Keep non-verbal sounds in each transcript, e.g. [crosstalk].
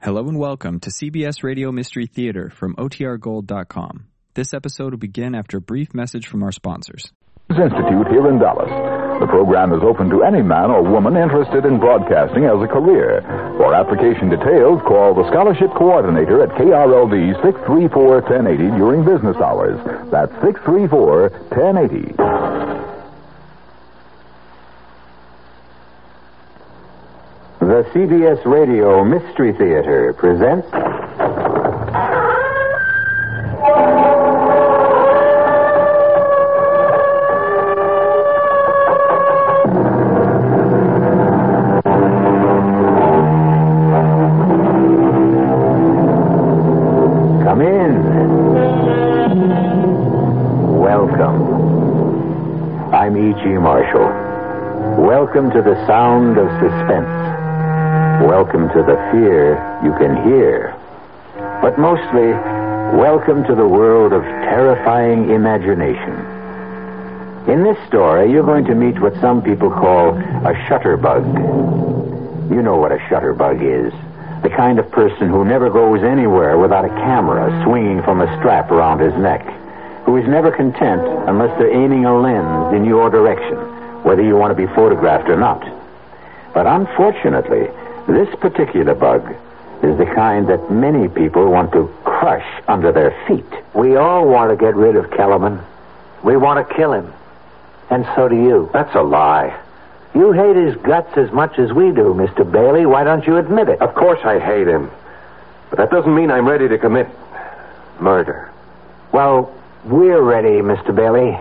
Hello and welcome to CBS Radio Mystery Theater from OTRGold.com. This episode will begin after a brief message from our sponsors. Institute here in Dallas. The program is open to any man or woman interested in broadcasting as a career. For application details, call the Scholarship Coordinator at KRLD 634-1080 during business hours. That's 634-1080. The CBS Radio Mystery Theater presents. Come in. Welcome. I'm E.G. Marshall. Welcome to the sound of suspense. To the fear you can hear. But mostly, welcome to the world of terrifying imagination. In this story, you're going to meet what some people call a shutterbug. You know what a shutterbug is. The kind of person who never goes anywhere without a camera swinging from a strap around his neck. Who is never content unless they're aiming a lens in your direction, whether you want to be photographed or not. But unfortunately, this particular bug is the kind that many people want to crush under their feet. We all want to get rid of Kellerman. We want to kill him. And so do you. That's a lie. You hate his guts as much as we do, Mr. Bailey. Why don't you admit it? Of course I hate him. But that doesn't mean I'm ready to commit murder. Well, we're ready, Mr. Bailey.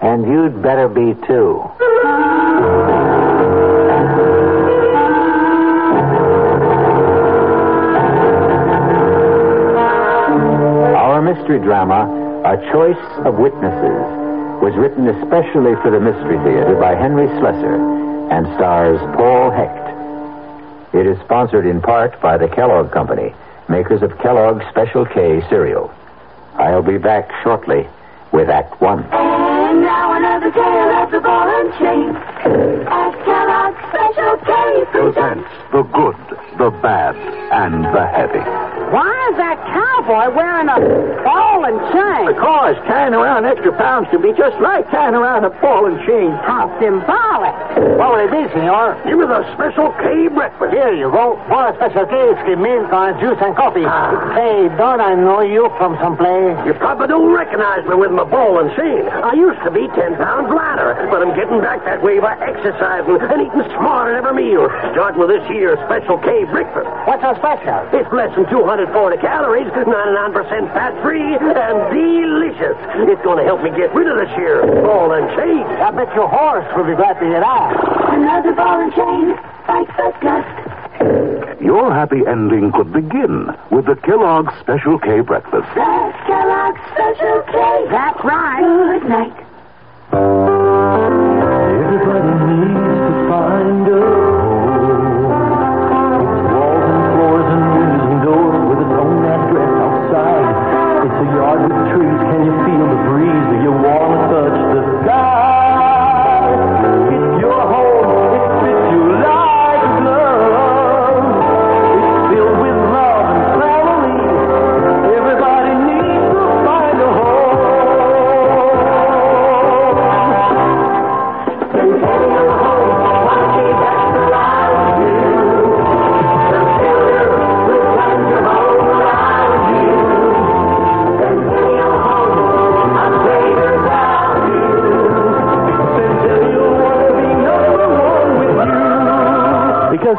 And you'd better be, too. Mystery drama, A Choice of Witnesses, was written especially for the Mystery Theater by Henry Slesar and stars Paul Hecht. It is sponsored in part by the Kellogg Company, makers of Kellogg's Special K cereal. I'll be back shortly with Act One. And now another tale of the ball and chain. At Kellogg's Special K presents. the good, the bad, and the heavy. Why is that cowboy wearing a ball and chain? Because carrying around extra pounds can be just like carrying around a ball and chain. How symbolic. What will it be, senor? Give me the special K breakfast. Here you go. For a special case, give milk on juice and coffee. Ah. Hey, don't I know you from someplace? You probably don't recognize me with my ball and chain. I used to be 10 pounds lighter, but I'm getting back that way by exercising and eating smart at every meal. Starting with this here special K breakfast. What's so special? It's less than 240 calories, 99% fat free, and delicious. It's going to help me get rid of this here ball and chain. I bet your horse will be glad to hear that. Another ball and chain. Fight the dust. Your happy ending could begin with the Kellogg's Special K breakfast. That's Kellogg's Special K. That's right. Good night. Everybody needs to find a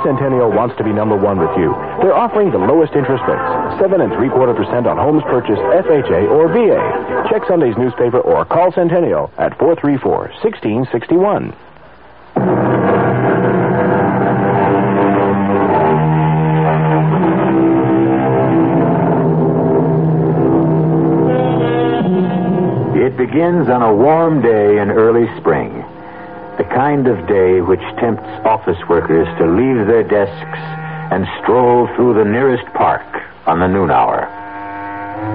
Centennial wants to be number one with you, they're offering the lowest interest rates, seven and three quarter percent on homes purchased FHA or VA. Check Sunday's newspaper or call Centennial at 434-1661. It begins on a warm day in early spring. Kind of day which tempts office workers to leave their desks and stroll through the nearest park on the noon hour.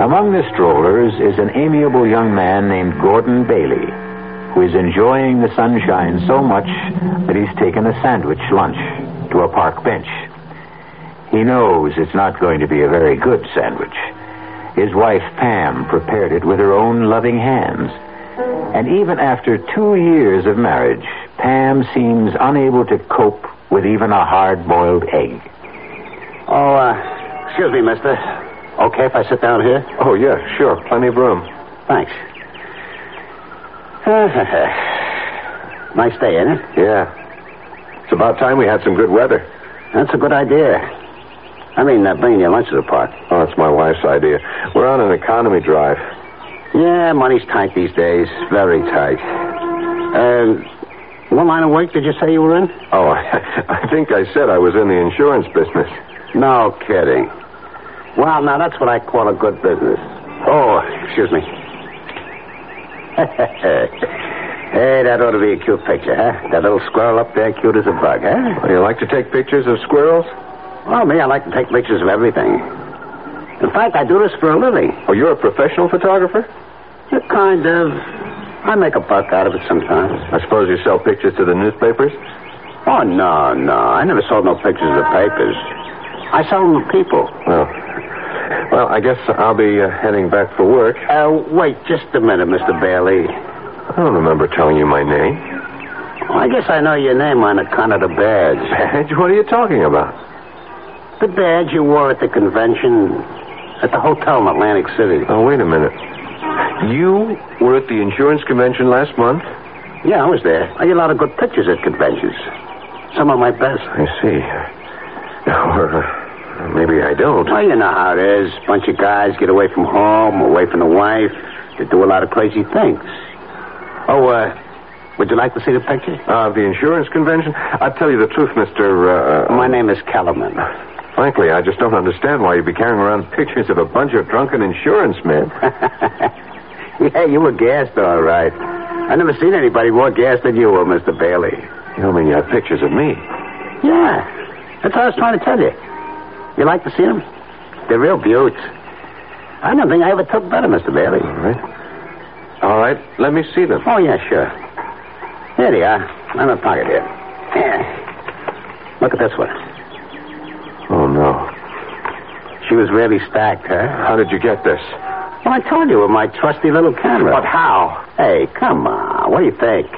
Among the strollers is an amiable young man named Gordon Bailey, who is enjoying the sunshine so much that he's taken a sandwich lunch to a park bench. He knows it's not going to be a very good sandwich. His wife, Pam, prepared it with her own loving hands. And even after two years of marriage, Pam seems unable to cope with even a hard boiled egg. Oh, uh, excuse me, mister. Okay if I sit down here? Oh, yeah, sure. Plenty of room. Thanks. nice day, ain't it? Yeah. It's about time we had some good weather. That's a good idea. I mean, uh, bringing your lunches to the park. Oh, it's my wife's idea. We're on an economy drive. Yeah, money's tight these days. Very tight. Uh, what line of work did you say you were in? Oh, I, I think I said I was in the insurance business. No kidding. Well, now that's what I call a good business. Oh, excuse me. [laughs] hey, that ought to be a cute picture, huh? That little squirrel up there, cute as a bug, huh? Well, you like to take pictures of squirrels? Well, me, I like to take pictures of everything. In fact, I do this for a living. Oh, you're a professional photographer? Kind of. I make a buck out of it sometimes. I suppose you sell pictures to the newspapers? Oh, no, no. I never sold no pictures to the papers. I sell them to people. Well, well, I guess I'll be uh, heading back for work. Uh, wait just a minute, Mr. Bailey. I don't remember telling you my name. Well, I guess I know your name on account of the badge. Badge? What are you talking about? The badge you wore at the convention at the hotel in Atlantic City. Oh, wait a minute. You were at the insurance convention last month? Yeah, I was there. I get a lot of good pictures at conventions. Some of my best. I see. [laughs] Or uh, maybe I don't. Well, you know how it is. Bunch of guys get away from home, away from the wife. They do a lot of crazy things. Oh, uh, would you like to see the picture? Uh, the insurance convention? I'll tell you the truth, Mr. Uh, My name is Kellerman. Frankly, I just don't understand why you'd be carrying around pictures of a bunch of drunken insurance men. [laughs] yeah, you were gassed, all right. I never seen anybody more gassed than you were, Mr. Bailey. You don't mean you have pictures of me? Yeah, that's what I was trying to tell you. You like to see them? They're real beauts. I don't think I ever took better, Mr. Bailey. All right. All right, let me see them. Oh, yeah, sure. Here they are. I'm in my pocket here. Yeah. Look at this one. Oh, no. She was really stacked, huh? How did you get this? Well, I told you with my trusty little camera. But how? Hey, come on. What do you think?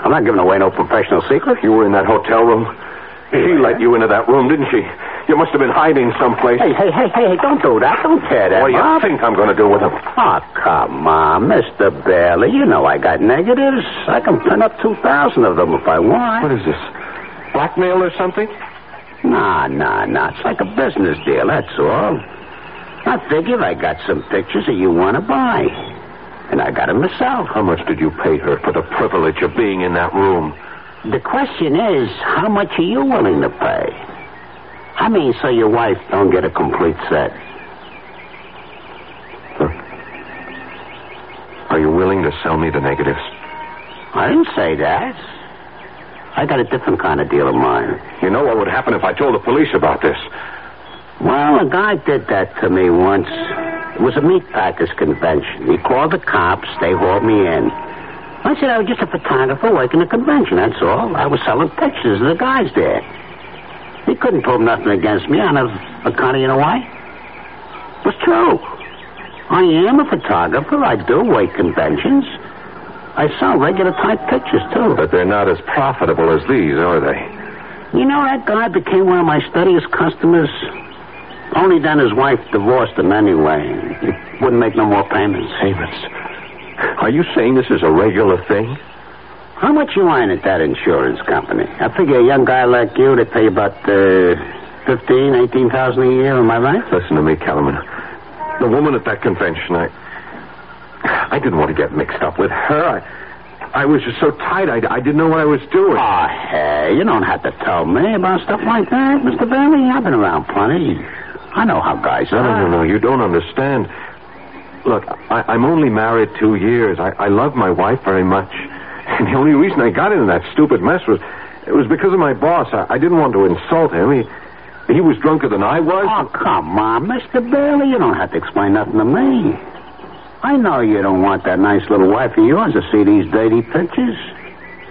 I'm not giving away no professional secret. You were in that hotel room? She let you into that room, didn't she? You must have been hiding someplace. Hey, hey, hey, hey, don't do that. Don't tear that What do you up. think I'm going to do with them? Oh, come on, Mr. Bailey. You know I got negatives. I can print up 2,000 of them if I want. What is this? Blackmail or something? Nah, nah, nah. It's like a business deal, that's all. I figure I got some pictures that you want to buy. And I got them myself. How much did you pay her for the privilege of being in that room? The question is, how much are you willing to pay? I mean, so your wife don't get a complete set. Are you willing to sell me the negatives? I didn't say that. I got a different kind of deal of mine. You know what would happen if I told the police about this? Well, a guy did that to me once. It was a meat packers convention. He called the cops. They hauled me in. I said I was just a photographer working a convention, that's all. I was selling pictures of the guys there. He couldn't prove nothing against me on a, account of, you know why? It was true. I am a photographer. I do work conventions. I sell regular type pictures, too. But they're not as profitable as these, are they? You know, that guy became one of my steadiest customers. Only then his wife divorced him anyway. He wouldn't make no more payments. Payments? Are you saying this is a regular thing? How much you earn at that insurance company? I figure a young guy like you, they pay about uh, fifteen, eighteen thousand a year. Am I right? Listen to me, Kellerman. The woman at that convention, I. I didn't want to get mixed up with her. I, I was just so tight, I, I didn't know what I was doing. Oh, hey, you don't have to tell me about stuff like that, Mr. Bailey. I've been around plenty. I know how guys No, are. no, no, no. You don't understand. Look, I, I'm only married two years. I, I love my wife very much. [laughs] And the only reason I got into that stupid mess was it was because of my boss. I, I didn't want to insult him. He he was drunker than I was. Oh, come on, Mr. Bailey. You don't have to explain nothing to me. I know you don't want that nice little wife of yours to see these dirty pictures.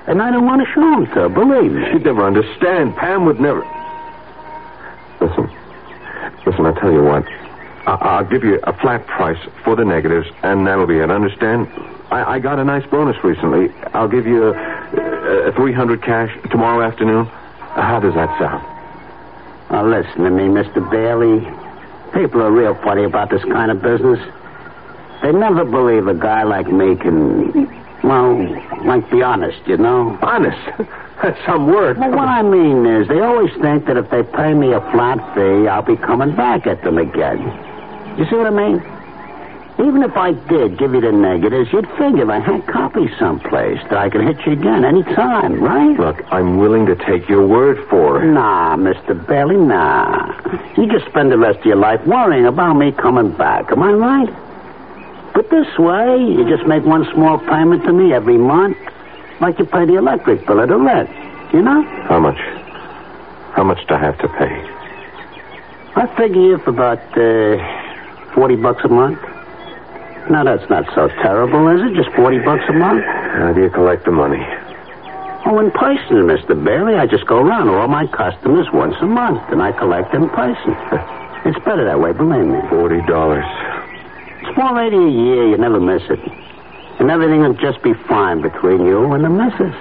And I don't want to show them to her, believe me. She'd never understand. Pam would never. Listen, Listen, I'll tell you what. I- I'll give you a flat price for the negatives, and that'll be it. Understand? I, I got a nice bonus recently. I'll give you uh, uh, a, a 300 cash tomorrow afternoon. How does that sound? Now, listen to me, Mr. Bailey. People are real funny about this kind of business. They never believe a guy like me can, well, like be honest, you know? Honest? [laughs] That's some word. Well, what I mean is, they always think that if they pay me a flat fee, I'll be coming back at them again. You see what I mean? Even if I did give you the negatives, you'd figure I had copies someplace that I could hit you again any time, right? Look, I'm willing to take your word for it. Nah, Mr. Bailey, nah. You just spend the rest of your life worrying about me coming back. Am I right? But this way, you just make one small payment to me every month, like you pay the electric bill or the rent. You know? How much? How much do I have to pay? I figure you for about uh, forty bucks a month. Now that's not so terrible, is it? Just forty bucks a month? How do you collect the money? Oh, in person, Mr. Bailey. I just go around to all my customers once a month, and I collect in person. [laughs] It's better that way, believe me. Forty dollars. Small eighty a year, you never miss it. And everything will just be fine between you and the missus.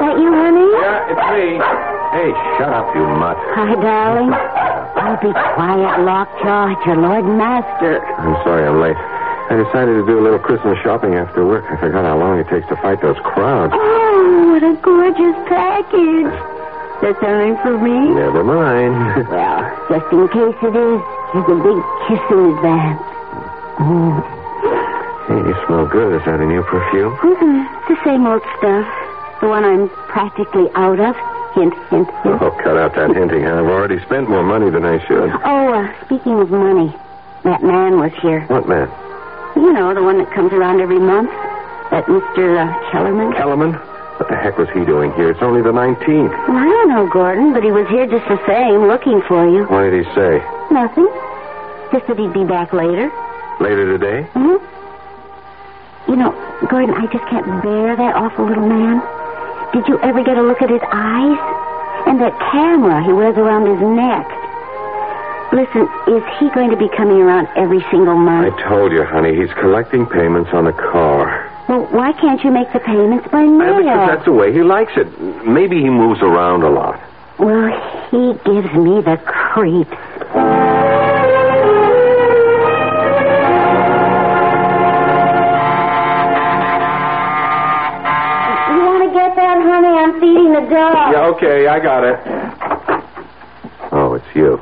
That you, honey? Yeah, it's me. Hey, shut up, you mutt. Hi, darling. Oh, be quiet, Lockjaw. It's your Lord and Master. I'm sorry I'm late. I decided to do a little Christmas shopping after work. I forgot how long it takes to fight those crowds. Oh, what a gorgeous package. That's something for me? Never mind. [laughs] Well, just in case it is, here's a big kiss in advance. Mm. Hey, you smell good. Is that a new perfume? Mm-mm. It's the same old stuff. The one I'm practically out of. Hint, hint, hint. Oh, cut out that hinting. I've already spent more money than I should. Oh, uh, speaking of money, that man was here. What man? You know, the one that comes around every month. That Mr. Uh, Kellerman. Kellerman? What the heck was he doing here? It's only the 19th. Well, I don't know, Gordon, but he was here just the same, looking for you. What did he say? Nothing. Just that he'd be back later. Later today? Hmm? You know, Gordon, I just can't bear that awful little man. Did you ever get a look at his eyes? And that camera he wears around his neck. Listen, is he going to be coming around every single month? I told you, honey. He's collecting payments on the car. Well, why can't you make the payments by Uh, mail? because that's the way he likes it. Maybe he moves around a lot. Well, he gives me the creeps. You want to get that, honey? I'm feeding the dog. Yeah, okay, I got it. Oh, it's you.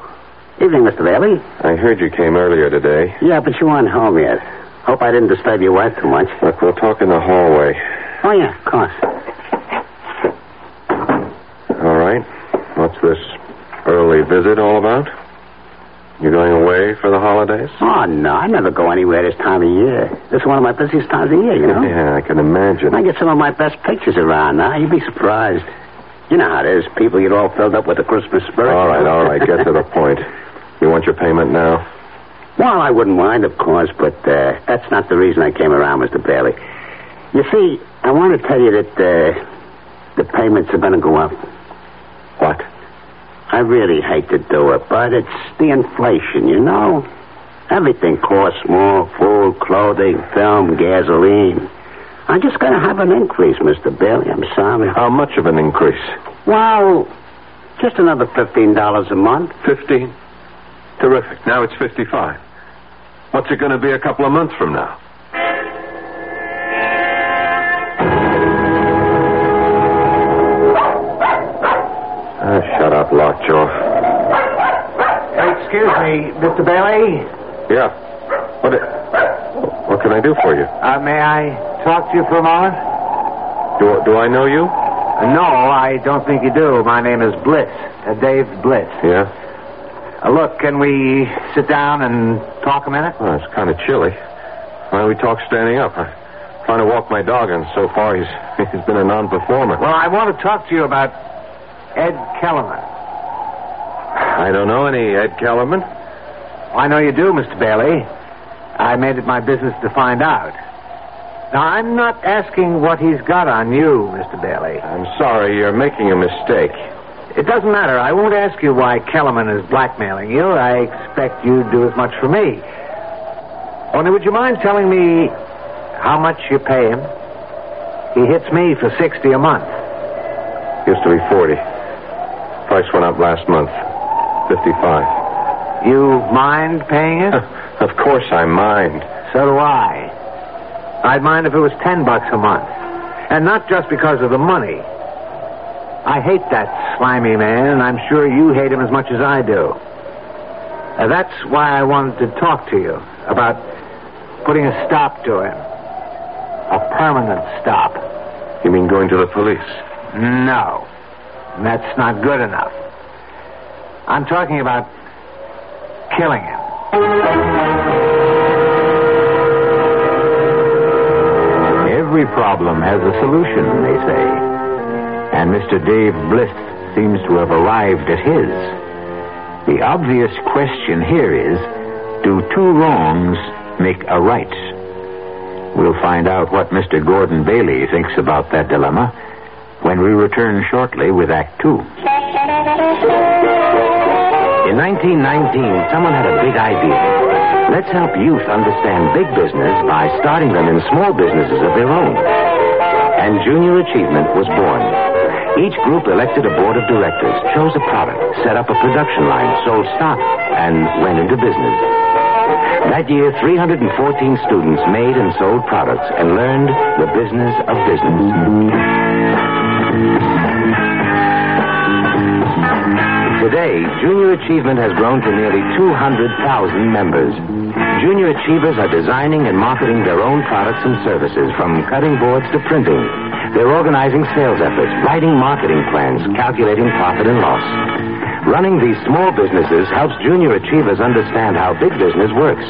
Evening, Mr. Bailey. I heard you came earlier today. Yeah, but you weren't home yet. Hope I didn't disturb your wife too much. Look, we'll talk in the hallway. Oh, yeah, of course. All right. What's this early visit all about? You going away for the holidays? Oh, no, I never go anywhere this time of year. This is one of my busiest times of year, you know? Yeah, I can imagine. I get some of my best pictures around now. You'd be surprised. You know how it is. People get all filled up with the Christmas spirit. All right, all right. Get to [laughs] the point. You want your payment now? Well, I wouldn't mind, of course, but uh, that's not the reason I came around, Mr. Bailey. You see, I want to tell you that uh, the payments are going to go up. What? I really hate to do it, but it's the inflation, you know? Everything costs more food, clothing, film, gasoline. I'm just going to have an increase, Mr. Bailey. I'm sorry. How much of an increase? Well, just another $15 a month. Fifteen. Terrific. Now it's fifty-five. What's it going to be a couple of months from now? Ah, shut up, Lockjaw. Excuse me, Mr. Bailey. Yeah. What? What can I do for you? Uh, may I talk to you for a moment? Do Do I know you? Uh, no, I don't think you do. My name is Bliss, uh, Dave Bliss. Yeah. Uh, look, can we sit down and talk a minute? Well, it's kind of chilly. Why don't we talk standing up? I'm trying to walk my dog, and so far he's [laughs] he's been a non-performer. Well, I want to talk to you about Ed Kellerman. I don't know any Ed Kellerman. I know you do, Mr. Bailey. I made it my business to find out. Now, I'm not asking what he's got on you, Mr. Bailey. I'm sorry, you're making a mistake. It doesn't matter. I won't ask you why Kellerman is blackmailing you. I expect you'd do as much for me. Only would you mind telling me how much you pay him? He hits me for 60 a month. Used to be 40. Price went up last month. 55. You mind paying it? of course I mind. So do I. I'd mind if it was 10 bucks a month. And not just because of the money. I hate that slimy man, and I'm sure you hate him as much as I do. Uh, that's why I wanted to talk to you about putting a stop to him. A permanent stop. You mean going to the police? No. That's not good enough. I'm talking about killing him. Every problem has a solution, they say. And Mr. Dave Bliss seems to have arrived at his. The obvious question here is do two wrongs make a right? We'll find out what Mr. Gordon Bailey thinks about that dilemma when we return shortly with Act Two. In 1919, someone had a big idea. Let's help youth understand big business by starting them in small businesses of their own. And Junior Achievement was born. Each group elected a board of directors, chose a product, set up a production line, sold stock, and went into business. That year, 314 students made and sold products and learned the business of business. Today, Junior Achievement has grown to nearly 200,000 members. Junior Achievers are designing and marketing their own products and services, from cutting boards to printing. They're organizing sales efforts, writing marketing plans, calculating profit and loss. Running these small businesses helps Junior Achievers understand how big business works.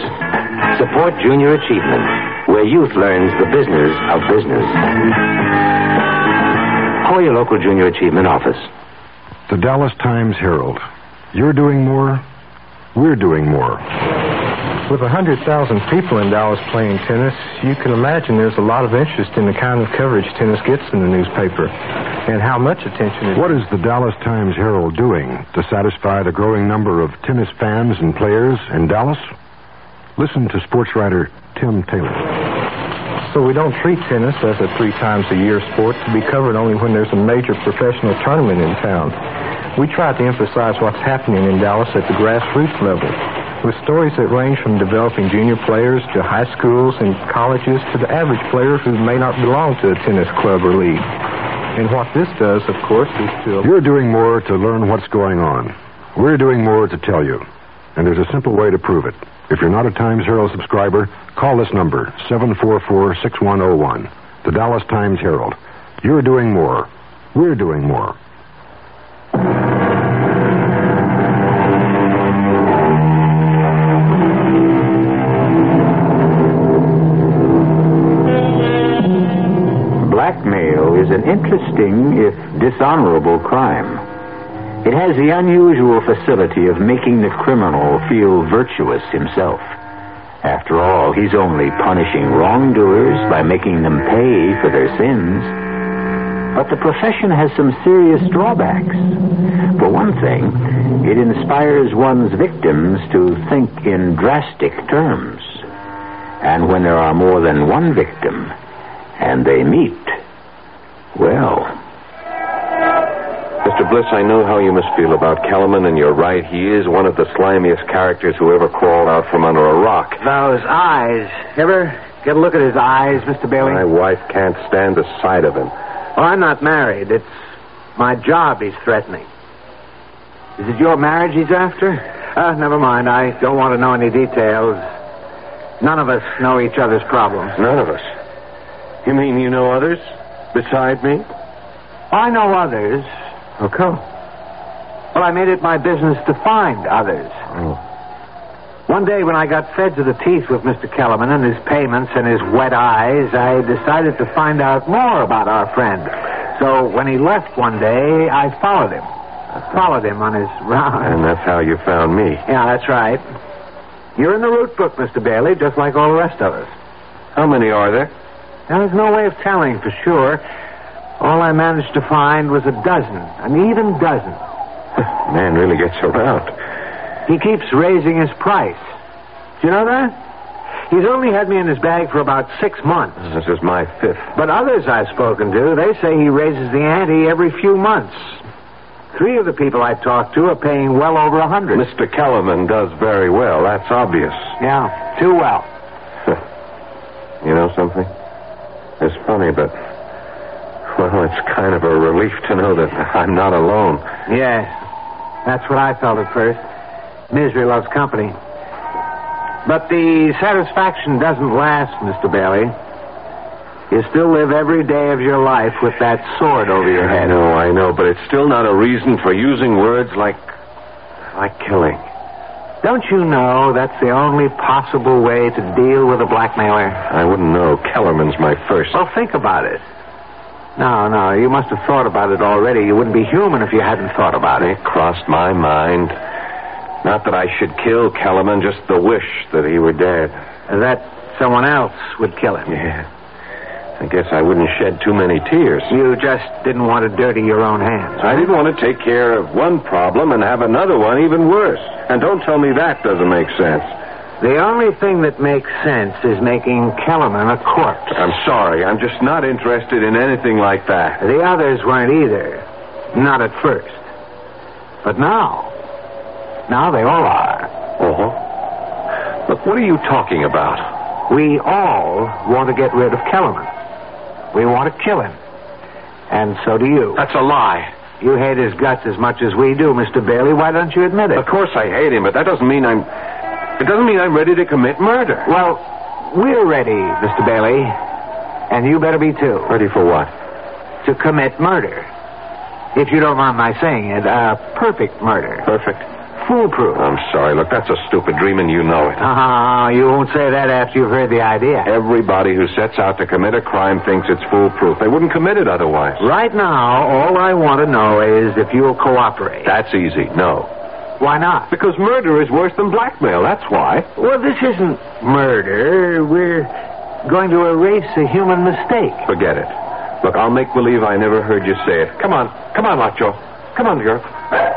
Support Junior Achievement, where youth learns the business of business. Call your local Junior Achievement office. The Dallas Times Herald. You're doing more, we're doing more. With 100,000 people in Dallas playing tennis, you can imagine there's a lot of interest in the kind of coverage tennis gets in the newspaper and how much attention it What is the Dallas Times Herald doing to satisfy the growing number of tennis fans and players in Dallas? Listen to sports writer Tim Taylor. So we don't treat tennis as a three times a year sport to be covered only when there's a major professional tournament in town. We try to emphasize what's happening in Dallas at the grassroots level, with stories that range from developing junior players to high schools and colleges to the average player who may not belong to a tennis club or league. And what this does, of course, is to. You're doing more to learn what's going on. We're doing more to tell you. And there's a simple way to prove it. If you're not a Times Herald subscriber, call this number, 744 6101. The Dallas Times Herald. You're doing more. We're doing more. An interesting, if dishonorable, crime. It has the unusual facility of making the criminal feel virtuous himself. After all, he's only punishing wrongdoers by making them pay for their sins. But the profession has some serious drawbacks. For one thing, it inspires one's victims to think in drastic terms. And when there are more than one victim, and they meet, well, Mr. Bliss, I know how you must feel about Kellerman, and you're right. He is one of the slimiest characters who ever crawled out from under a rock. Those eyes. Ever get a look at his eyes, Mr. Bailey? My wife can't stand the sight of him. Well, I'm not married. It's my job he's threatening. Is it your marriage he's after? Uh, never mind. I don't want to know any details. None of us know each other's problems. None of us. You mean you know others beside me? I know others. How come? Well, I made it my business to find others. Oh. One day when I got fed to the teeth with Mr. Kellerman and his payments and his wet eyes, I decided to find out more about our friend. So when he left one day, I followed him. I followed him on his round. And that's how you found me. Yeah, that's right. You're in the route book, Mr. Bailey, just like all the rest of us. How many are there? There's no way of telling for sure. All I managed to find was a dozen, an even dozen. [laughs] Man really gets around. He keeps raising his price. Do you know that? He's only had me in his bag for about six months. This is my fifth. But others I've spoken to, they say he raises the ante every few months. Three of the people I've talked to are paying well over a hundred. Mr. Kellerman does very well. That's obvious. Yeah, too well. [laughs] You know something? It's funny, but well, it's kind of a relief to know that I'm not alone. Yes, that's what I felt at first. Misery loves company. But the satisfaction doesn't last, Mr. Bailey. You still live every day of your life with that sword over your head. I know, I know, but it's still not a reason for using words like like killing. Don't you know that's the only possible way to deal with a blackmailer? I wouldn't know. Kellerman's my first. Well, think about it. No, no, you must have thought about it already. You wouldn't be human if you hadn't thought about it. It crossed my mind. Not that I should kill Kellerman, just the wish that he were dead. That someone else would kill him. Yeah. I guess I wouldn't shed too many tears. You just didn't want to dirty your own hands. I didn't want to take care of one problem and have another one even worse. And don't tell me that doesn't make sense. The only thing that makes sense is making Kellerman a corpse. I'm sorry. I'm just not interested in anything like that. The others weren't either. Not at first. But now. Now they all are. Uh-huh. Look, what are you talking about? We all want to get rid of Kellerman. We want to kill him. And so do you. That's a lie. You hate his guts as much as we do, Mr. Bailey. Why don't you admit it? Of course I hate him, but that doesn't mean I'm. It doesn't mean I'm ready to commit murder. Well, we're ready, Mr. Bailey. And you better be too. Ready for what? To commit murder. If you don't mind my saying it, a perfect murder. Perfect. Foolproof. I'm sorry. Look, that's a stupid dream, and you know it. Ah, you won't say that after you've heard the idea. Everybody who sets out to commit a crime thinks it's foolproof. They wouldn't commit it otherwise. Right now, all I want to know is if you'll cooperate. That's easy. No. Why not? Because murder is worse than blackmail. That's why. Well, this isn't murder. We're going to erase a human mistake. Forget it. Look, I'll make believe I never heard you say it. Come on. Come on, Macho. Come on, girl.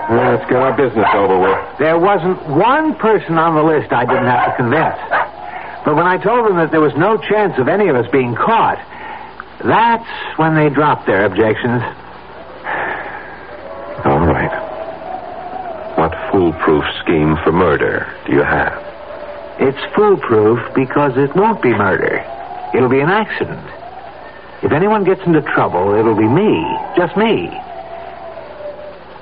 Let's get our business over with. There wasn't one person on the list I didn't have to convince. But when I told them that there was no chance of any of us being caught, that's when they dropped their objections. All right. What foolproof scheme for murder do you have? It's foolproof because it won't be murder. It'll be an accident. If anyone gets into trouble, it'll be me. Just me.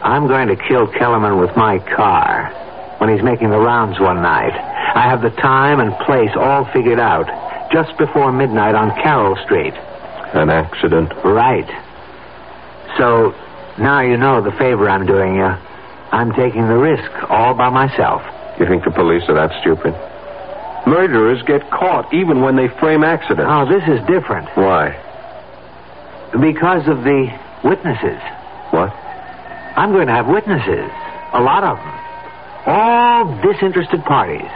I'm going to kill Kellerman with my car when he's making the rounds one night. I have the time and place all figured out. Just before midnight on Carroll Street. An accident? Right. So now you know the favor I'm doing you. I'm taking the risk all by myself. You think the police are that stupid? Murderers get caught even when they frame accidents. Oh, this is different. Why? Because of the witnesses. What? I'm going to have witnesses. A lot of them. All disinterested parties.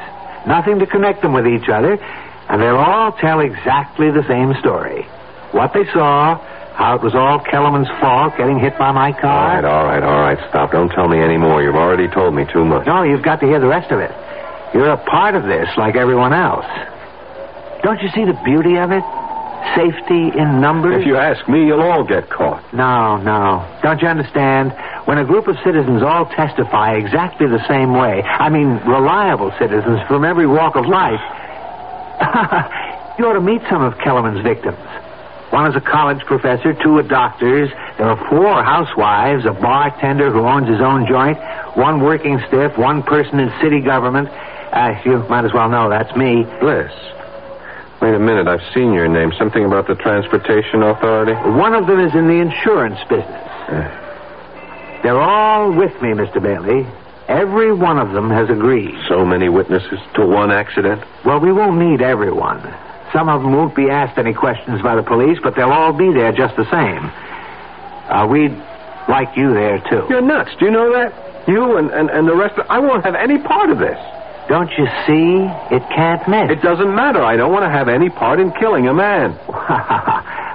Nothing to connect them with each other. And they'll all tell exactly the same story. What they saw, how it was all Kellerman's fault getting hit by my car. right, all right, all right. Stop. Don't tell me any more. You've already told me too much. No, you've got to hear the rest of it. You're a part of this like everyone else. Don't you see the beauty of it? Safety in numbers? If you ask me, you'll all get caught. No, no. Don't you understand? When a group of citizens all testify exactly the same way, I mean reliable citizens from every walk of life, [laughs] you ought to meet some of Kellerman's victims. One is a college professor, two are doctors, there are four housewives, a bartender who owns his own joint, one working stiff, one person in city government. Uh, you might as well know that's me. Bliss. Wait a minute. I've seen your name. Something about the Transportation Authority? One of them is in the insurance business. They're all with me, Mr. Bailey. Every one of them has agreed. So many witnesses to one accident? Well, we won't need everyone. Some of them won't be asked any questions by the police, but they'll all be there just the same. Uh, we'd like you there, too. You're nuts. Do you know that? You and, and, and the rest of... I won't have any part of this. Don't you see? It can't miss. It doesn't matter. I don't want to have any part in killing a man. [laughs]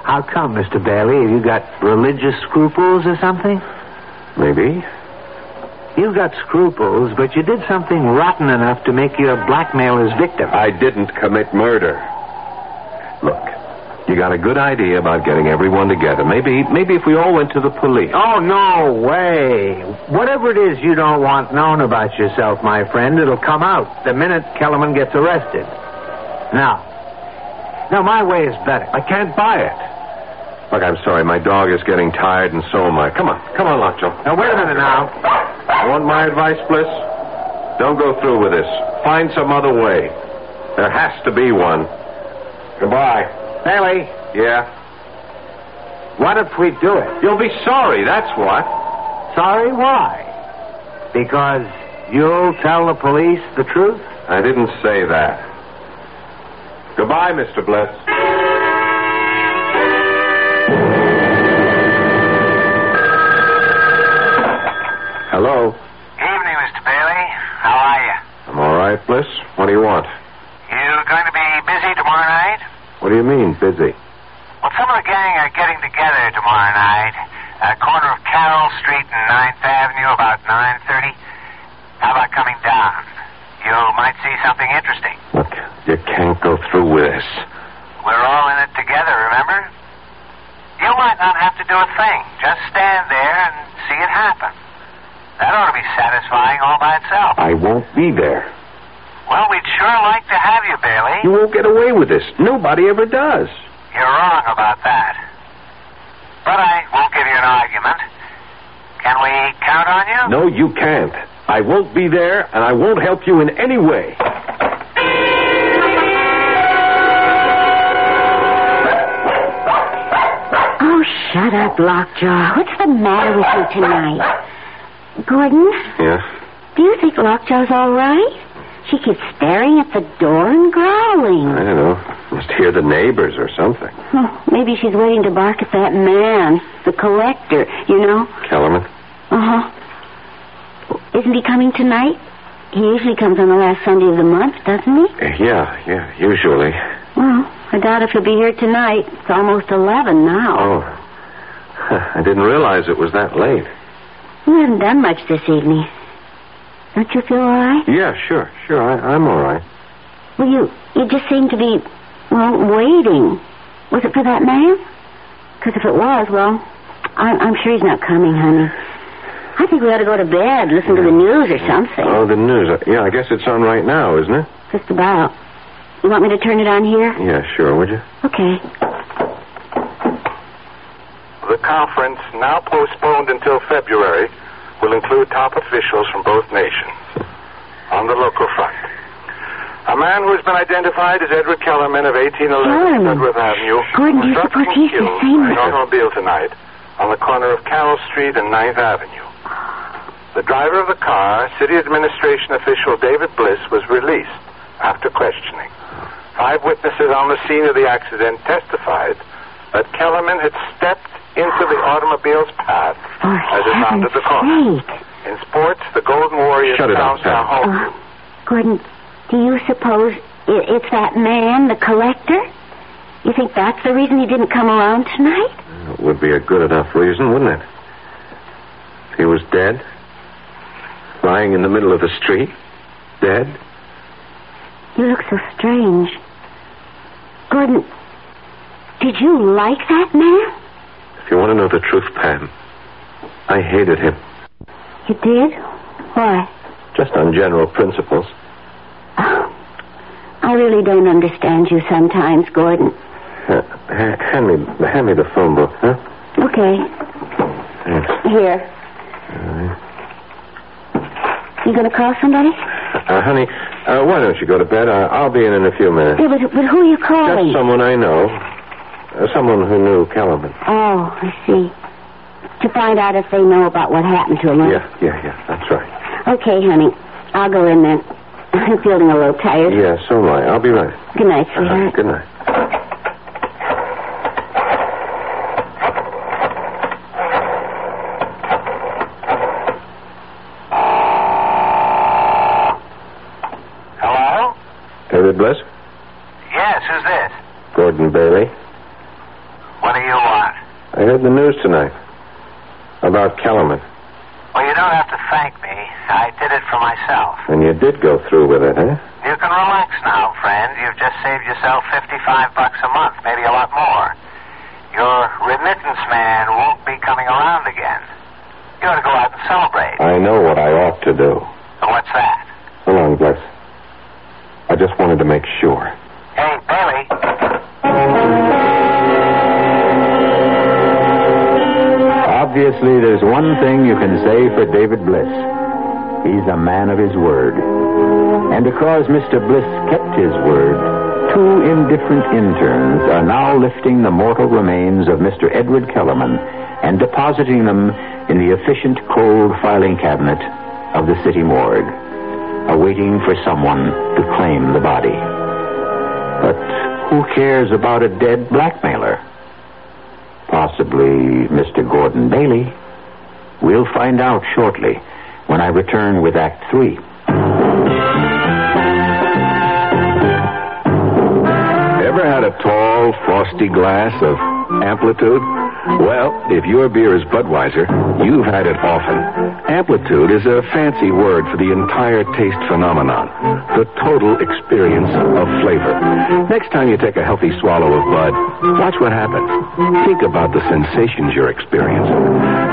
How come, Mr. Bailey? Have you got religious scruples or something? Maybe. You've got scruples, but you did something rotten enough to make you a blackmailer's victim. I didn't commit murder. Look, you got a good idea about getting everyone together. Maybe, maybe if we all went to the police. Oh, no way. Whatever it is you don't want known about yourself, my friend, it'll come out the minute Kellerman gets arrested. Now, now my way is better. I can't buy it. Look, I'm sorry. My dog is getting tired, and so am I. Come on. Come on, Lockjaw. Now, wait a minute now. You want my advice, Bliss? Don't go through with this. Find some other way. There has to be one. Goodbye. Bailey, Yeah? what if we do it? You'll be sorry, that's what. Sorry, why? Because you'll tell the police the truth? I didn't say that. Goodbye, Mr. Bliss. Hello. Evening, Mr. Bailey. How are you? I'm all right, Bliss. What do you want? You going to be busy tomorrow night? What do you mean, busy? Well, some of the gang are getting together tomorrow night. Uh, corner of Carroll Street and 9th Avenue, about 9.30. How about coming down? You might see something interesting. Look, you can't go through with this. We're all in it together, remember? You might not have to do a thing. Just stand there and see it happen. That ought to be satisfying all by itself. I won't be there. Well, we'd sure like to have you, Bailey. You won't get away with this. Nobody ever does. You're wrong about that. But I won't give you an argument. Can we count on you? No, you can't. I won't be there, and I won't help you in any way. Oh, shut up, Lockjaw. What's the matter with you tonight? Gordon, Yeah? do you think Lockjaw's all right? She keeps staring at the door and growling. I don't know. Must hear the neighbors or something. Oh, maybe she's waiting to bark at that man, the collector, you know? Kellerman? Uh huh. Isn't he coming tonight? He usually comes on the last Sunday of the month, doesn't he? Uh, Yeah, yeah, usually. Well, I doubt if he'll be here tonight. It's almost 11 now. Oh. [laughs] I didn't realize it was that late. You haven't done much this evening. Don't you feel all right? Yeah, sure, sure. I, I'm all right. Well, you, you just seem to be, well, waiting. Was it for that man? Because if it was, well, I'm, I'm sure he's not coming, honey. I think we ought to go to bed, listen to the news or something. Oh, the news. Uh, Yeah, I guess it's on right now, isn't it? Just about. You want me to turn it on here? Yeah, sure, would you? Okay. The conference, now postponed until February, will include top officials from both nations. On the local front, a man who has been identified as Edward Kellerman of 1811 Kellerman. Sedgwick Avenue Gordon, was suppose struck and killed by an automobile tonight on the corner of Carroll Street and 9th Avenue. The driver of the car, city administration official David Bliss, was released after questioning. Five witnesses on the scene of the accident testified that Kellerman had stepped into the automobile's path For as it rounded the corner. sake. In sports, the Golden Warriors Shut it up, bounced a home. Uh, Gordon, do you suppose it's that man, the collector? You think that's the reason he didn't come around tonight? It would be a good enough reason, wouldn't it? If he was dead, lying in the middle of the street, dead. You look so strange. Gordon, did you like that man? If you want to know the truth, Pam, I hated him. You did? Why? Just on general principles. Oh, I really don't understand you sometimes, Gordon. Uh, ha- hand me, hand me the phone book, huh? Okay, Thanks. here. You gonna call somebody? Uh, honey, uh, why don't you go to bed? Uh, I'll be in in a few minutes. Yeah, but, but who are you calling? Just someone I know. Uh, someone who knew Kellerman. Oh, I see. To find out if they know about what happened to him. huh? Yeah, yeah, yeah. That's right. Okay, honey. I'll go in then. [laughs] I'm feeling a little tired. Yeah, so am I. I'll be right. Good night, Uh, sweetheart. good night. Hello? David Bliss? Yes, who's this? Gordon Bailey. What do you want? I heard the news tonight. About Kellerman. Well, you don't have to thank me. I did it for myself. And you did go through with it, huh? You can relax now, friend. You've just saved yourself 55 bucks a month, maybe a lot more. Your remittance man won't be coming around again. You ought to go out and celebrate. I know what I ought to do. What's that? Hold on, Bliss. I just wanted to make sure. Obviously, there's one thing you can say for David Bliss. He's a man of his word. And because Mr. Bliss kept his word, two indifferent interns are now lifting the mortal remains of Mr. Edward Kellerman and depositing them in the efficient cold filing cabinet of the city morgue, awaiting for someone to claim the body. But who cares about a dead blackmailer? Possibly Mr. Gordon Bailey. We'll find out shortly when I return with Act Three. Ever had a tall, frosty glass of amplitude? Well, if your beer is Budweiser, you've had it often. Amplitude is a fancy word for the entire taste phenomenon, the total experience of flavor. Next time you take a healthy swallow of Bud, watch what happens. Think about the sensations you're experiencing.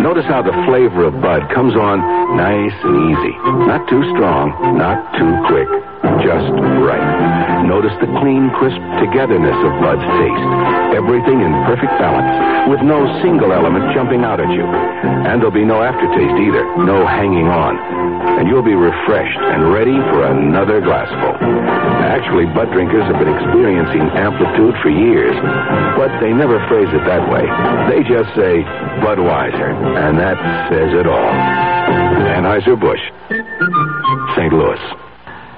Notice how the flavor of Bud comes on nice and easy. Not too strong, not too quick, just right. Notice the clean, crisp togetherness of Bud's taste. Everything in perfect balance, with no single element jumping out at you. And there'll be no aftertaste either, no hanging on. And you'll be refreshed and ready for another glassful. Actually, Bud drinkers have been experiencing amplitude for years, but they never phrase it that way. They just say Budweiser, and that says it all. Anheuser-Busch, St. Louis.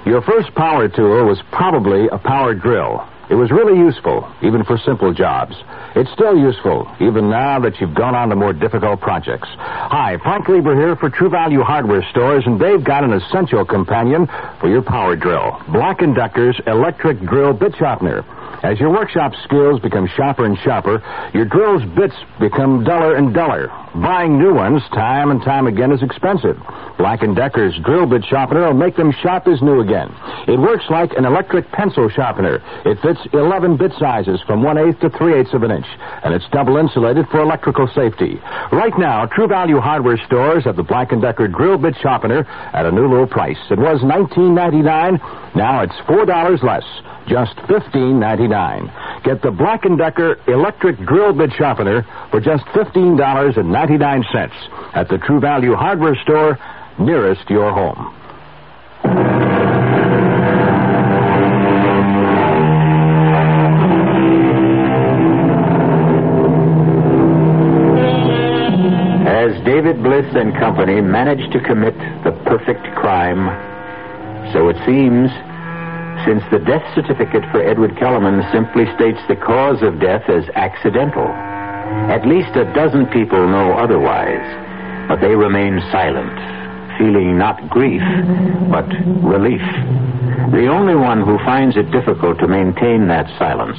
Your first power tool was probably a power drill. It was really useful, even for simple jobs. It's still useful, even now that you've gone on to more difficult projects. Hi, Frank Lieber here for True Value Hardware Stores, and they've got an essential companion for your power drill. Black & Decker's Electric Drill Bit Sharpener. As your workshop skills become sharper and sharper, your drill's bits become duller and duller. Buying new ones time and time again is expensive. Black & Decker's drill bit sharpener will make them sharp as new again. It works like an electric pencil sharpener. It fits 11 bit sizes from 1 8 to 3 eighths of an inch, and it's double insulated for electrical safety. Right now, True Value Hardware stores have the Black & Decker drill bit sharpener at a new low price. It was $19.99. Now it's $4 less just $15.99. Get the Black & Decker electric drill bit sharpener for just $15.99 at the True Value Hardware store nearest your home. As David Bliss and company managed to commit the perfect crime, so it seems since the death certificate for Edward Kellerman simply states the cause of death as accidental. At least a dozen people know otherwise, but they remain silent, feeling not grief, but relief. The only one who finds it difficult to maintain that silence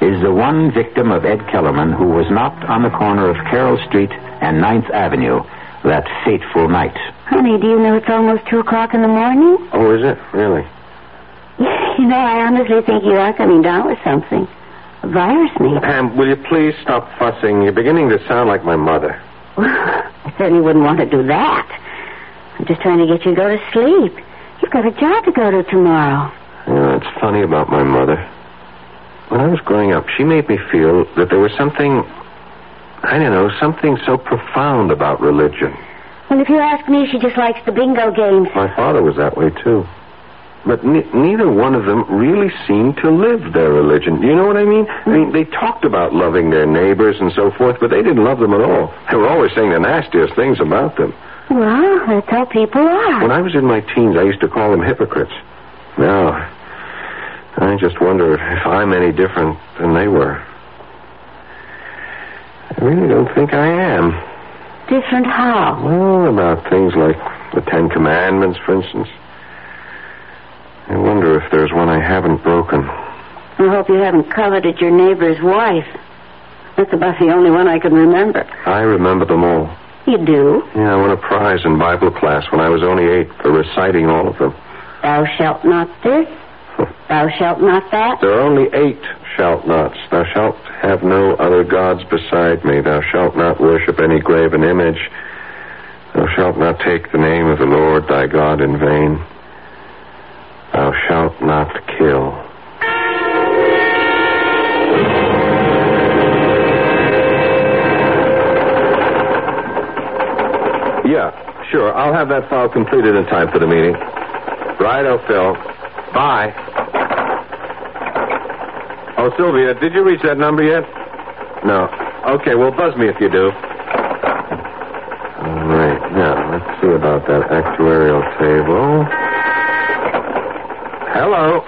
is the one victim of Ed Kellerman who was knocked on the corner of Carroll Street and 9th Avenue that fateful night. Honey, do you know it's almost two o'clock in the morning? Oh, is it? Really? You know, I honestly think you are coming down with something. A virus, maybe. Pam, will you please stop fussing? You're beginning to sound like my mother. I certainly wouldn't want to do that. I'm just trying to get you to go to sleep. You've got a job to go to tomorrow. You know, it's funny about my mother. When I was growing up, she made me feel that there was something, I don't know, something so profound about religion. Well, if you ask me, she just likes the bingo games. My father was that way, too. But ne- neither one of them really seemed to live their religion. Do You know what I mean? I mean, they talked about loving their neighbors and so forth, but they didn't love them at all. They were always saying the nastiest things about them. Well, that's how people are. When I was in my teens, I used to call them hypocrites. Now, I just wonder if I'm any different than they were. I really don't think I am. Different how? Well, about things like the Ten Commandments, for instance. I wonder there's one I haven't broken. I hope you haven't coveted your neighbor's wife. That's about the only one I can remember. I remember them all. You do? Yeah, I won a prize in Bible class when I was only eight for reciting all of them. Thou shalt not this. Thou shalt not that. There are only eight shalt nots. Thou shalt have no other gods beside me. Thou shalt not worship any graven image. Thou shalt not take the name of the Lord thy God in vain. Thou shalt not kill. Yeah, sure. I'll have that file completed in time for the meeting. Right, Righto, Phil. Bye. Oh, Sylvia, did you reach that number yet? No. Okay, well, buzz me if you do. All right. Now, let's see about that actuarial table. Hello.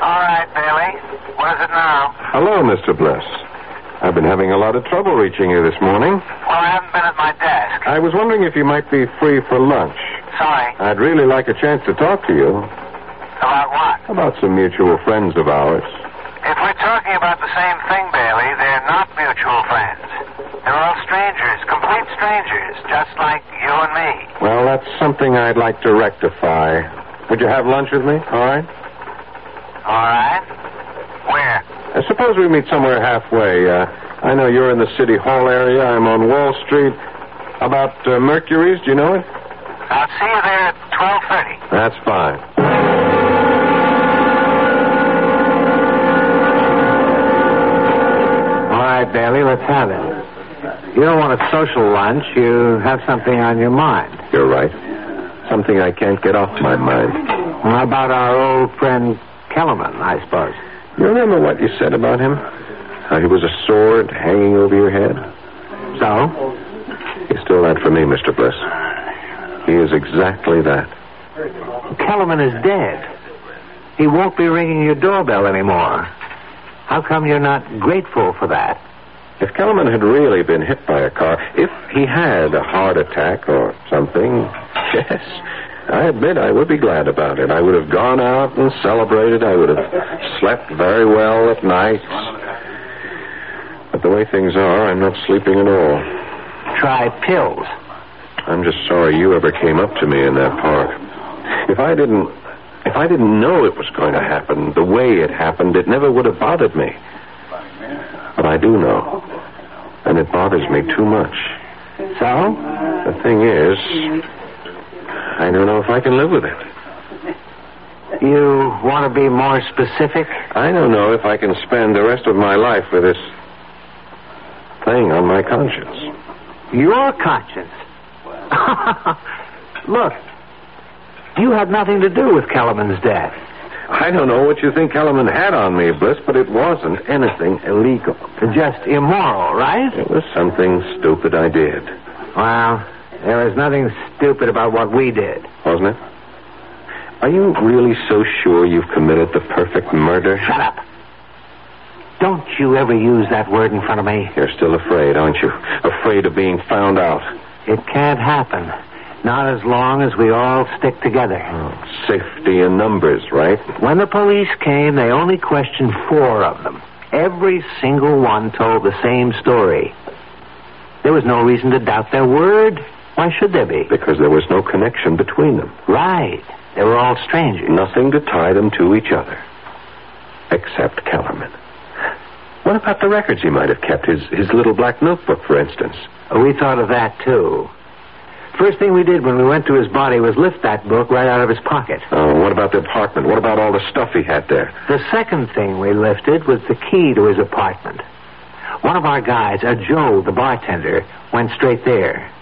All right, Bailey. What is it now? Hello, Mr. Bliss. I've been having a lot of trouble reaching you this morning. Well, I haven't been at my desk. I was wondering if you might be free for lunch. Sorry. I'd really like a chance to talk to you About what? about some mutual friends of ours. If we're talking about the same thing, Bailey, they're not mutual friends. They're all strangers, complete strangers, just like you and me. Well, that's something I'd like to rectify. Would you have lunch with me? All right. All right. Where? I suppose we meet somewhere halfway. Uh, I know you're in the City Hall area. I'm on Wall Street. About uh, Mercury's? Do you know it? I'll see you there at 12.30. That's fine. All right, Bailey, let's have it. You don't want a social lunch. You have something on your mind. You're right. Something I can't get off my mind. How about our old friend Kellerman, I suppose? You remember what you said about him? How he was a sword hanging over your head? So? He's still that for me, Mr. Bliss. He is exactly that. Kellerman is dead. He won't be ringing your doorbell anymore. How come you're not grateful for that? If Kellerman had really been hit by a car, if he had a heart attack or something, [laughs] yes, I admit I would be glad about it. I would have gone out and celebrated. I would have slept very well at night. But the way things are, I'm not sleeping at all. Try pills. I'm just sorry you ever came up to me in that park. If I didn't if I didn't know it was going to happen the way it happened, it never would have bothered me. But I do know. And it bothers me too much. So? The thing is, I don't know if I can live with it. You want to be more specific? I don't know if I can spend the rest of my life with this thing on my conscience. Your conscience. [laughs] Look, you had nothing to do with Kellerman's death. I don't know what you think Kellerman had on me, Bliss, but it wasn't anything illegal. Just immoral, right? It was something stupid I did. Well, there was nothing stupid about what we did. Wasn't it? Are you really so sure you've committed the perfect murder? Shut up. Don't you ever use that word in front of me. You're still afraid, aren't you? Afraid of being found out. It can't happen. Not as long as we all stick together. Oh, safety in numbers, right? When the police came, they only questioned four of them. Every single one told the same story. There was no reason to doubt their word. Why should there be? Because there was no connection between them. Right. They were all strangers. Nothing to tie them to each other. Except Kellerman. What about the records he might have kept? His, his little black notebook, for instance. Oh, we thought of that, too. First thing we did when we went to his body was lift that book right out of his pocket. Oh, what about the apartment? What about all the stuff he had there? The second thing we lifted was the key to his apartment. One of our guys, a Joe, the bartender, went straight there.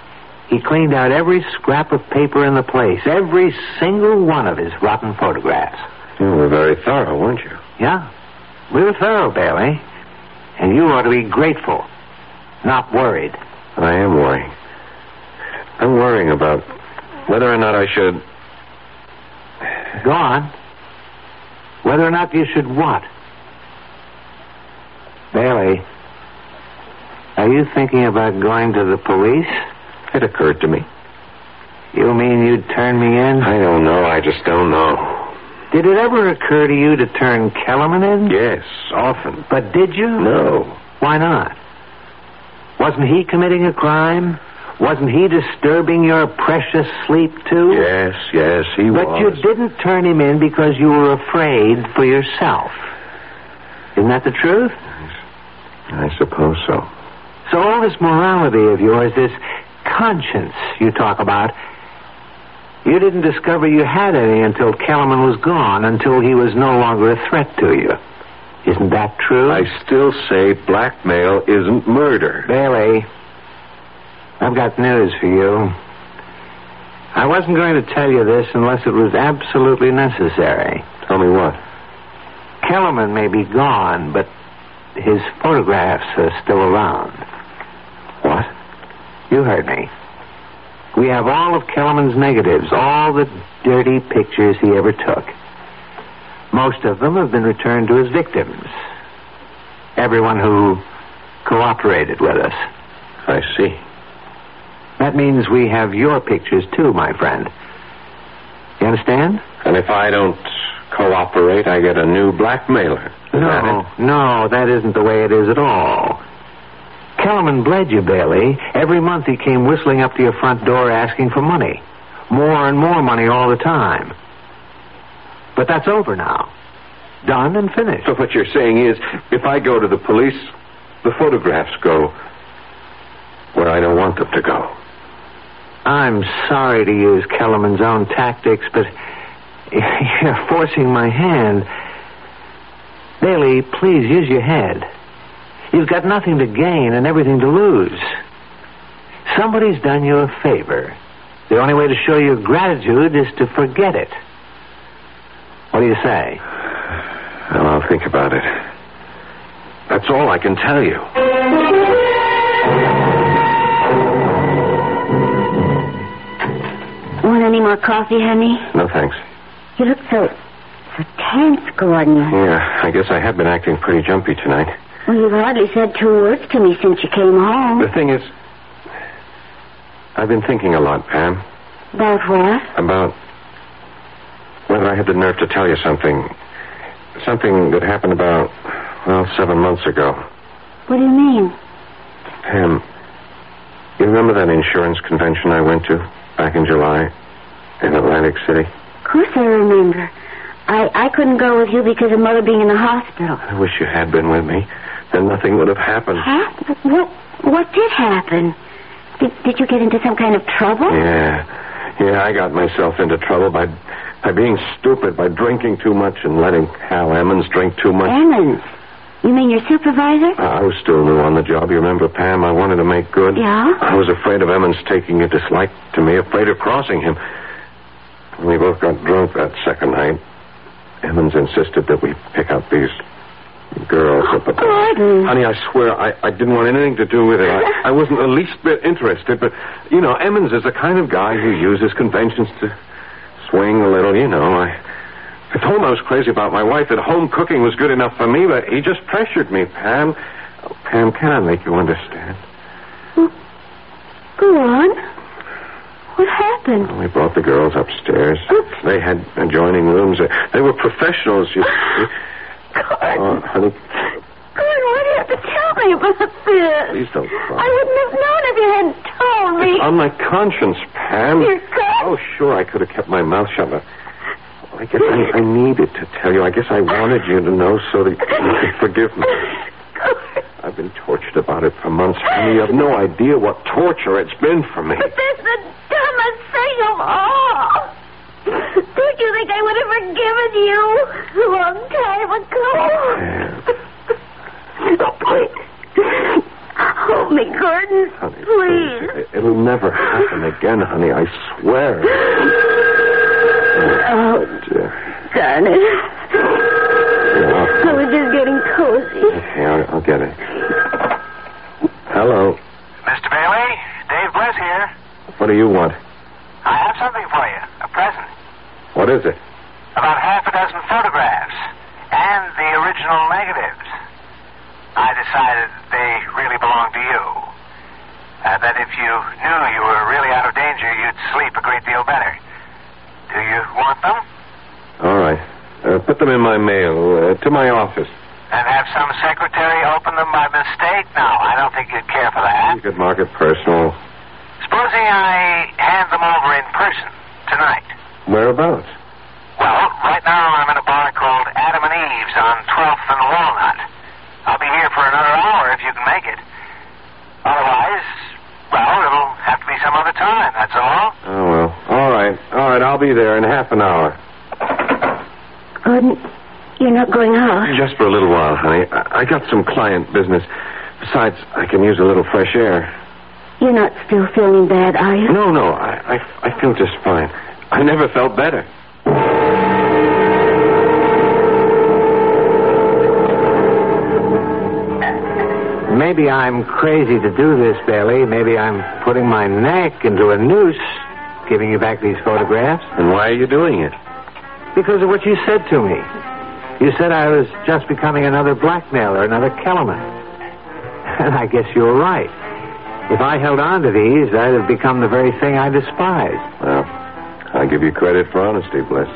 He cleaned out every scrap of paper in the place, every single one of his rotten photographs. You were very thorough, weren't you? Yeah. We were thorough, Bailey. And you ought to be grateful, not worried. I am worrying. I'm worrying about whether or not I should. Go on. Whether or not you should what? Bailey, are you thinking about going to the police? It occurred to me. You mean you'd turn me in? I don't know. I just don't know. Did it ever occur to you to turn Kellerman in? Yes, often. But did you? No. Why not? Wasn't he committing a crime? Wasn't he disturbing your precious sleep, too? Yes, yes, he but was. But you didn't turn him in because you were afraid for yourself. Isn't that the truth? I suppose so. So all this morality of yours, this conscience you talk about, you didn't discover you had any until Kellerman was gone, until he was no longer a threat to you. Isn't that true? I still say blackmail isn't murder. Bailey, I've got news for you. I wasn't going to tell you this unless it was absolutely necessary. Tell me what? Kellerman may be gone, but his photographs are still around. You heard me. We have all of Kellerman's negatives, all the dirty pictures he ever took. Most of them have been returned to his victims. Everyone who cooperated with us. I see. That means we have your pictures too, my friend. You understand? And if I don't cooperate, I get a new blackmailer. Is no, that no, that isn't the way it is at all. Kellerman bled you, Bailey. Every month he came whistling up to your front door asking for money. More and more money all the time. But that's over now. Done and finished. So what you're saying is, if I go to the police, the photographs go where I don't want them to go. I'm sorry to use Kellerman's own tactics, but [laughs] you're forcing my hand. Bailey, please use your head. You've got nothing to gain and everything to lose. Somebody's done you a favor. The only way to show your gratitude is to forget it. What do you say? Well, I'll think about it. That's all I can tell you. Want any more coffee, honey? No, thanks. You look so, so tense, Gordon. Yeah, I guess I have been acting pretty jumpy tonight. Well, you've hardly said two words to me since you came home. The thing is, I've been thinking a lot, Pam, About what? about whether I had the nerve to tell you something. Something that happened about, well, seven months ago. What do you mean? Pam, you remember that insurance convention I went to back in July in Atlantic City? Of course I remember. I, I couldn't go with you because of Mother being in the hospital. I wish you had been with me. Then nothing would have happened. Huh? What, what did happen? Did, did you get into some kind of trouble? Yeah. Yeah, I got myself into trouble by by being stupid, by drinking too much and letting Hal Emmons drink too much. Emmons? You mean your supervisor? I was still new on the job. You remember, Pam? I wanted to make good. Yeah? I was afraid of Emmons taking a dislike to me, afraid of crossing him. We both got drunk that second night, Emmons insisted that we pick up these girls. But, Gordon. honey, I swear I, I didn't want anything to do with it. I, I wasn't the least bit interested, but, you know, Emmons is the kind of guy who uses conventions to swing a little, you know. I, I told him I was crazy about my wife, that home cooking was good enough for me, but he just pressured me, Pam. Oh, Pam, can I make you understand? Go on. What happened? We brought the girls upstairs. They had adjoining rooms. They were professionals, you see. [gasps] [laughs] Oh, honey, Gordon, why do you have to tell me about this? please don't cry. I wouldn't have known if you hadn't told me. It's on my conscience, Pam. Your conscience? Oh, sure, I could have kept my mouth shut, but I guess I, I needed to tell you. I guess I wanted you to know so that you could forgive me. I've been tortured about it for months, honey. You have no idea what torture it's been for me. But that's the dumbest thing of all. Don't you think I would have forgiven you a long time ago? Oh, please. Hold me, Gordon. Honey, Please. It, it'll never happen again, honey. I swear. Oh, dear. darn it. I was just getting cozy. Okay, I'll, I'll get it. Hello. Mr. Bailey, Dave Bliss here. What do you want? I have something for you. What is it? About half a dozen photographs. And the original negatives. I decided they really belong to you. Uh, that if you knew you were really out of danger, you'd sleep a great deal better. Do you want them? All right. Uh, put them in my mail uh, to my office. And have some secretary open them by mistake? No, I don't think you'd care for that. You could mark it personal. Supposing I hand them over in person tonight. Whereabouts? Well, right now I'm in a bar called Adam and Eve's on 12th and Walnut. I'll be here for another hour if you can make it. Otherwise, well, it'll have to be some other time, that's all. Oh, well. All right. All right, I'll be there in half an hour. Gordon, you're not going out. Just for a little while, honey. I, I got some client business. Besides, I can use a little fresh air. You're not still feeling bad, are you? No, no, I, I, I feel just fine. I never felt better. Maybe I'm crazy to do this, Bailey. Maybe I'm putting my neck into a noose, giving you back these photographs. And why are you doing it? Because of what you said to me. You said I was just becoming another blackmailer, another Kellerman. And I guess you're right. If I held on to these, I'd have become the very thing I despise. Well, I give you credit for honesty, Bliss.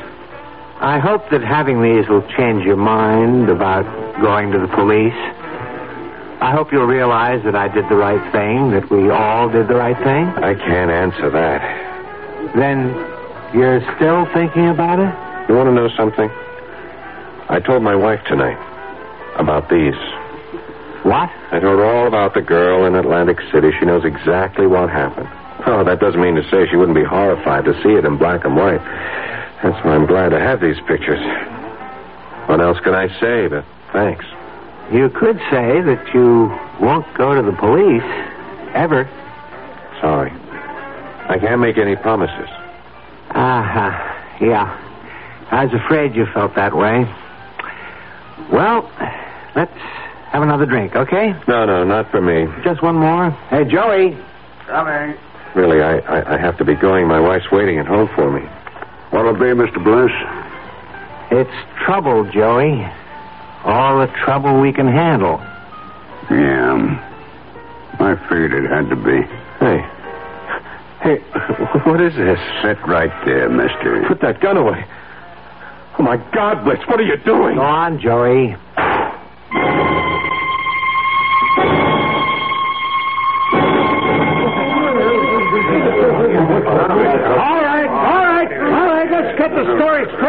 I hope that having these will change your mind about going to the police. I hope you'll realize that I did the right thing, that we all did the right thing. I can't answer that. Then you're still thinking about it? You want to know something? I told my wife tonight about these. What? I told her all about the girl in Atlantic City. She knows exactly what happened. Oh, that doesn't mean to say she wouldn't be horrified to see it in black and white. That's why I'm glad to have these pictures. What else can I say but thanks? You could say that you won't go to the police, ever. Sorry. I can't make any promises. Ah, uh, yeah. I was afraid you felt that way. Well, let's have another drink, okay? No, no, not for me. Just one more. Hey, Joey. Coming. Really, I, I, I have to be going. My wife's waiting at home for me. What'll it be, Mr. Bliss? It's trouble, Joey. All the trouble we can handle. Yeah. I figured it had to be. Hey. Hey, what is this? Sit right there, mister. Put that gun away. Oh, my God, Bliss, what are you doing? Go on, Joey.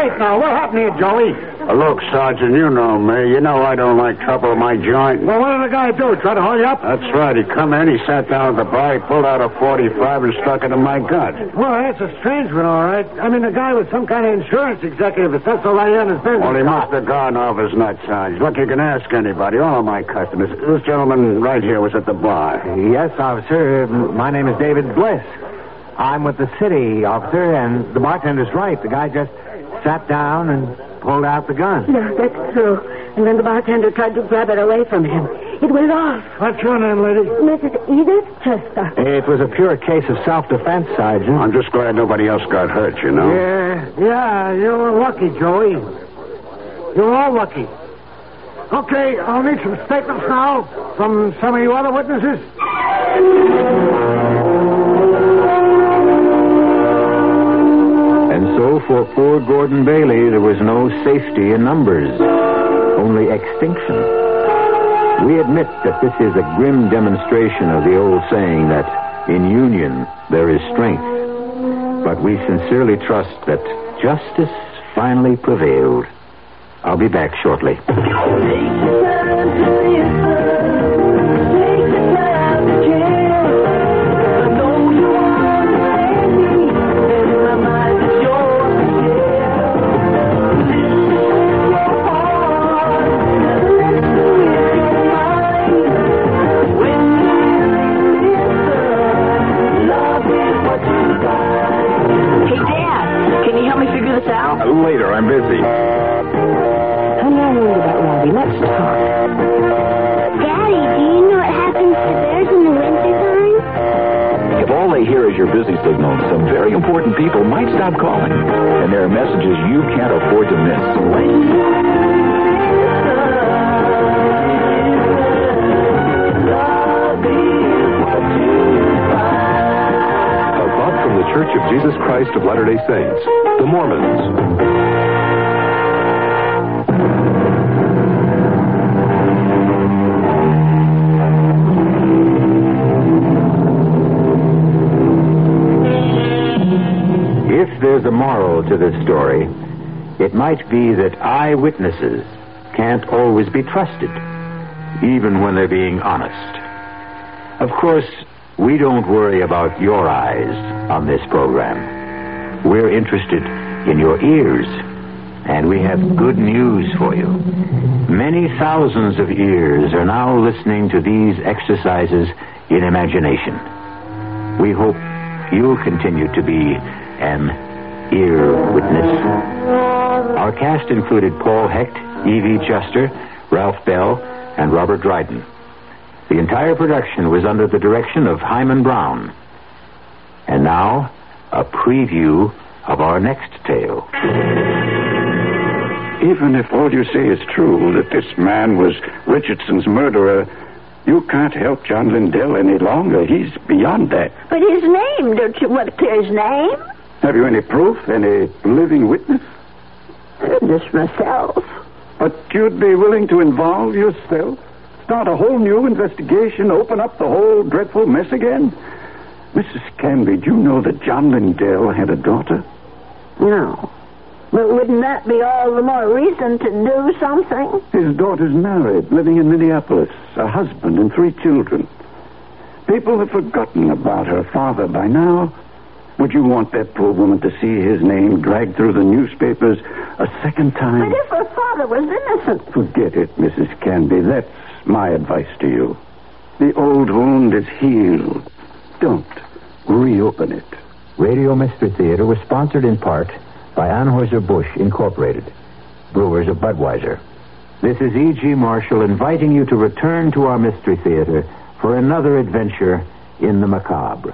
Straight now. What happened here, Joey? Uh, look, Sergeant, you know me. You know I don't like trouble in my joint. Well, what did the guy do? Try to hold you up? That's right. He come in, he sat down at the bar, he pulled out a 45 and stuck it in my gut. Well, that's a strange one, all right. I mean, a guy with some kind of insurance executive that sets all right on his business. Well, he must have gone off his nutsads. Look, you can ask anybody, all of my customers. This gentleman right here was at the bar. Yes, officer. My name is David Bliss. I'm with the city, officer, and the bartender's right. The guy just sat down and pulled out the gun. No, that's true. And then the bartender tried to grab it away from him. It went off. What's your name, lady? Mrs. Edith Chester. It was a pure case of self-defense, Sergeant. I'm just glad nobody else got hurt, you know. Yeah, yeah, you were lucky, Joey. You were all lucky. Okay, I'll need some statements now from some of you other witnesses. For poor Gordon Bailey, there was no safety in numbers, only extinction. We admit that this is a grim demonstration of the old saying that in union there is strength. But we sincerely trust that justice finally prevailed. I'll be back shortly. All hear is your busy signal, some very important people might stop calling. And there are messages you can't afford to miss. A thought from the Church of Jesus Christ of Latter day Saints, the Mormons. There's a moral to this story, it might be that eyewitnesses can't always be trusted, even when they're being honest. Of course, we don't worry about your eyes on this program. We're interested in your ears, and we have good news for you. Many thousands of ears are now listening to these exercises in imagination. We hope you'll continue to be an ear witness. Our cast included Paul Hecht, Evie Juster, Ralph Bell, and Robert Dryden. The entire production was under the direction of Himan Brown. And now, a preview of our next tale. Even if all you say is true, that this man was Richardson's murderer, you can't help John Lindell any longer. He's beyond that. But his name, don't you want to clear his name? Have you any proof? Any living witness? Just myself. But you'd be willing to involve yourself? Start a whole new investigation? Open up the whole dreadful mess again? Mrs. Canby, do you know that John Lindell had a daughter? No. But wouldn't that be all the more reason to do something? His daughter's married, living in Minneapolis, a husband and three children. People have forgotten about her father by now. Would you want that poor woman to see his name dragged through the newspapers a second time? But if her father was innocent. Forget it, Mrs. Canby. That's my advice to you. The old wound is healed. Don't reopen it. Radio Mystery Theater was sponsored in part by Anheuser-Busch Incorporated, brewers of Budweiser. This is E.G. Marshall inviting you to return to our Mystery Theater for another adventure in the macabre.